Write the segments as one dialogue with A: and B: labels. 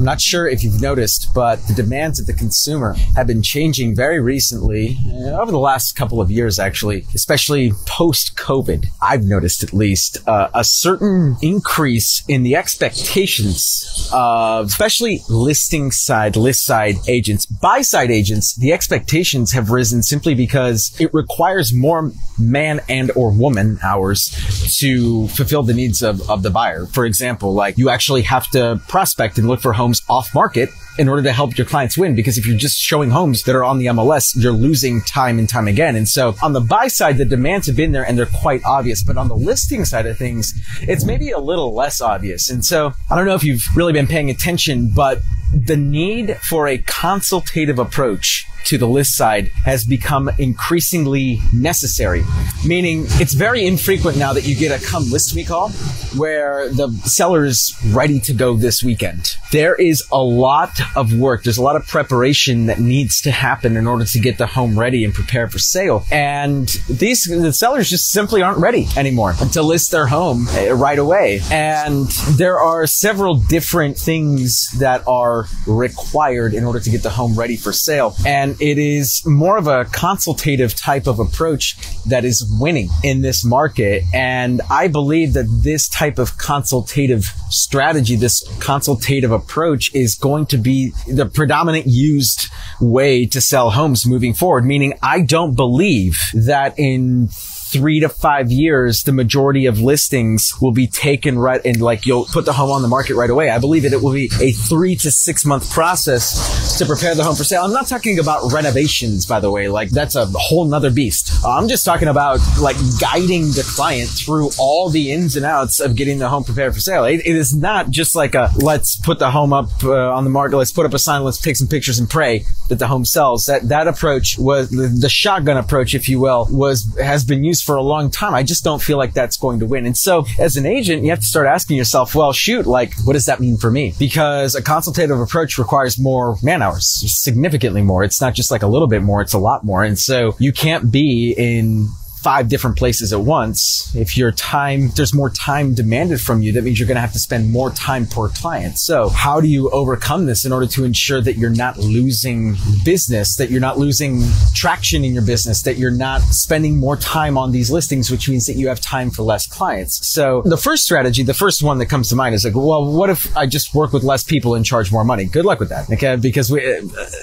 A: I'm not sure if you've noticed, but the demands of the consumer have been changing very recently, uh, over the last couple of years, actually, especially post COVID. I've noticed at least uh, a certain increase in the expectations of especially listing side, list side agents, buy side agents. The expectations have risen simply because it requires more man and or woman hours to fulfill the needs of, of the buyer. For example, like you actually have to prospect and look for homes off market in order to help your clients win. Because if you're just showing homes that are on the MLS, you're losing time and time again. And so on the buy side, the demands have been there and they're quite obvious. But on the listing side of things, it's maybe a little less obvious. And so I don't know if you've really been paying attention, but the need for a consultative approach to the list side has become increasingly necessary. Meaning it's very infrequent now that you get a come list me call where the seller's ready to go this weekend. There is a lot of work. There's a lot of preparation that needs to happen in order to get the home ready and prepared for sale. And these, the sellers just simply aren't ready anymore to list their home eh, right away. And there are several different things that are required in order to get the home ready for sale. And it is more of a consultative type of approach that is winning in this market. And I believe that this type of consultative strategy, this consultative approach is going to be the predominant used way to sell homes moving forward. Meaning I don't believe that in three to five years, the majority of listings will be taken right and like you'll put the home on the market right away. I believe that it will be a three to six month process to prepare the home for sale. I'm not talking about renovations, by the way. Like that's a whole nother beast. I'm just talking about like guiding the client through all the ins and outs of getting the home prepared for sale. it, it is not just like a let's put the home up uh, on the market, let's put up a sign, let's take some pictures and pray that the home sells. That that approach was the, the shotgun approach, if you will, was has been used for a long time. I just don't feel like that's going to win. And so as an agent, you have to start asking yourself, well, shoot, like, what does that mean for me? Because a consultative approach requires more man hours, significantly more. It's not just like a little bit more, it's a lot more. And so you can't be in five different places at once. If your time, there's more time demanded from you, that means you're going to have to spend more time per client. So how do you overcome this in order to ensure that you're not losing business, that you're not losing traction in your business, that you're not spending more time on these listings, which means that you have time for less clients. So the first strategy, the first one that comes to mind is like, well, what if I just work with less people and charge more money? Good luck with that. Okay. Because we,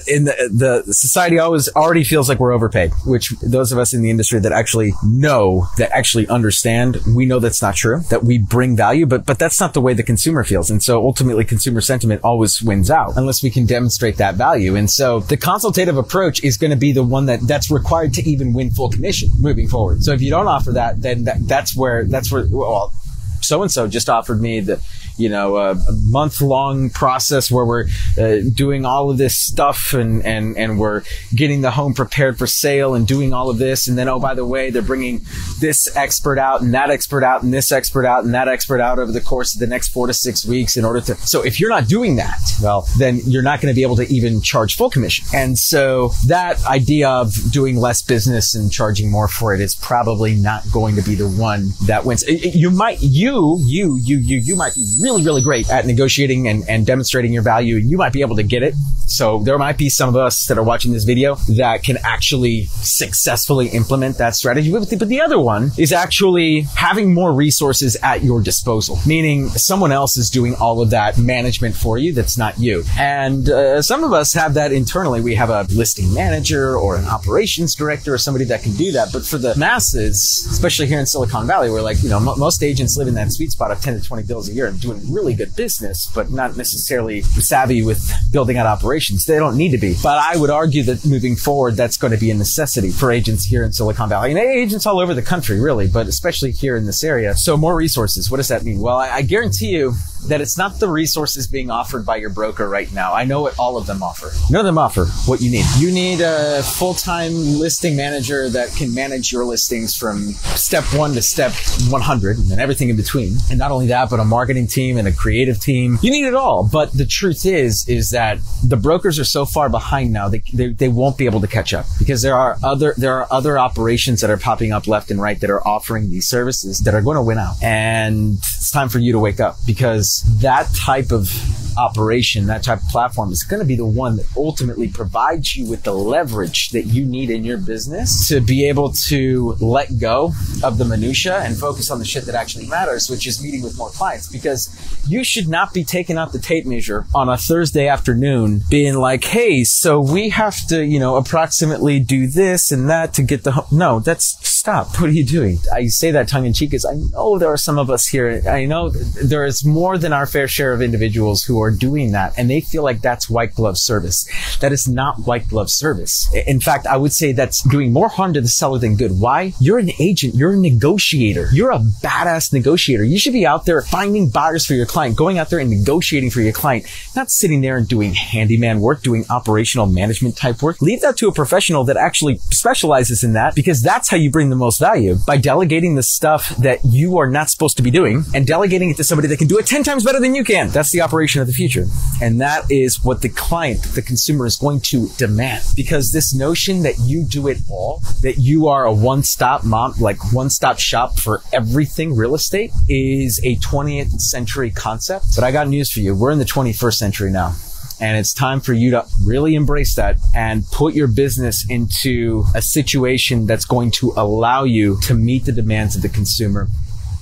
A: in the, the society always already feels like we're overpaid, which those of us in the industry that actually actually know, that actually understand, we know that's not true, that we bring value, but, but that's not the way the consumer feels. And so ultimately consumer sentiment always wins out unless we can demonstrate that value. And so the consultative approach is going to be the one that that's required to even win full commission moving forward. So if you don't offer that, then that, that's where, that's where, well, so and so just offered me the you know, a, a month long process where we're uh, doing all of this stuff and, and, and we're getting the home prepared for sale and doing all of this. And then, oh, by the way, they're bringing this expert out and that expert out and this expert out and that expert out over the course of the next four to six weeks in order to. So if you're not doing that, well, then you're not going to be able to even charge full commission. And so that idea of doing less business and charging more for it is probably not going to be the one that wins. You might, you, you, you, you, you might be really really, really great at negotiating and, and demonstrating your value. And you might be able to get it. So there might be some of us that are watching this video that can actually successfully implement that strategy. But the, other one is actually having more resources at your disposal, meaning someone else is doing all of that management for you. That's not you. And uh, some of us have that internally. We have a listing manager or an operations director or somebody that can do that. But for the masses, especially here in Silicon Valley, where like, you know, m- most agents live in that sweet spot of 10 to 20 bills a year and doing really good business, but not necessarily savvy with building out operations. They don't need to be. But I would argue that moving forward, that's going to be a necessity for agents here in Silicon Valley and agents all over the country, really, but especially here in this area. So more resources. What does that mean? Well, I, I guarantee you that it's not the resources being offered by your broker right now. I know what all of them offer. None of them offer what you need. You need a full-time listing manager that can manage your listings from step one to step 100 and everything in between. And not only that, but a marketing team and a creative team. You need it all. But the truth is, is that the brokers are so far behind now, they, they, they won't be able to catch up because there are other, there are other operations that are popping up left and right that are offering these services that are going to win out. And it's time for you to wake up because that type of operation, that type of platform is going to be the one that ultimately provides you with the leverage that you need in your business to be able to let go of the minutia and focus on the shit that actually matters, which is meeting with more clients because you should not be taking out the tape measure on a Thursday afternoon being like, Hey, so we have to, you know, approximately do this and that to get the, ho-. no, that's stop. What are you doing? I say that tongue in cheek because I know there are some of us here. I know there is more than our fair share of individuals who are doing that and they feel like that's white glove service. That is not white glove service. In fact, I would say that's doing more harm to the seller than good. Why? You're an agent. You're a negotiator. You're a badass negotiator. You should be out there finding buyers for your client, going out there and negotiating for your client, not sitting there and doing handyman work, doing operational management type work. Leave that to a professional that actually specializes in that because that's how you bring the most value by delegating the stuff that you are not supposed to be doing and delegating it to somebody that can do it 10 times better than you can. That's the operation of the future. And that is what the client, the consumer is going to demand because this notion that you do it all, that you are a one stop mom, like one stop shop for everything real estate is a 20th century concept. But I got news for you. We're in the 21st century now. And it's time for you to really embrace that and put your business into a situation that's going to allow you to meet the demands of the consumer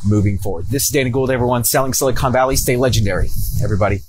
A: moving forward. This is Danny Gould, everyone. Selling Silicon Valley. Stay legendary, everybody.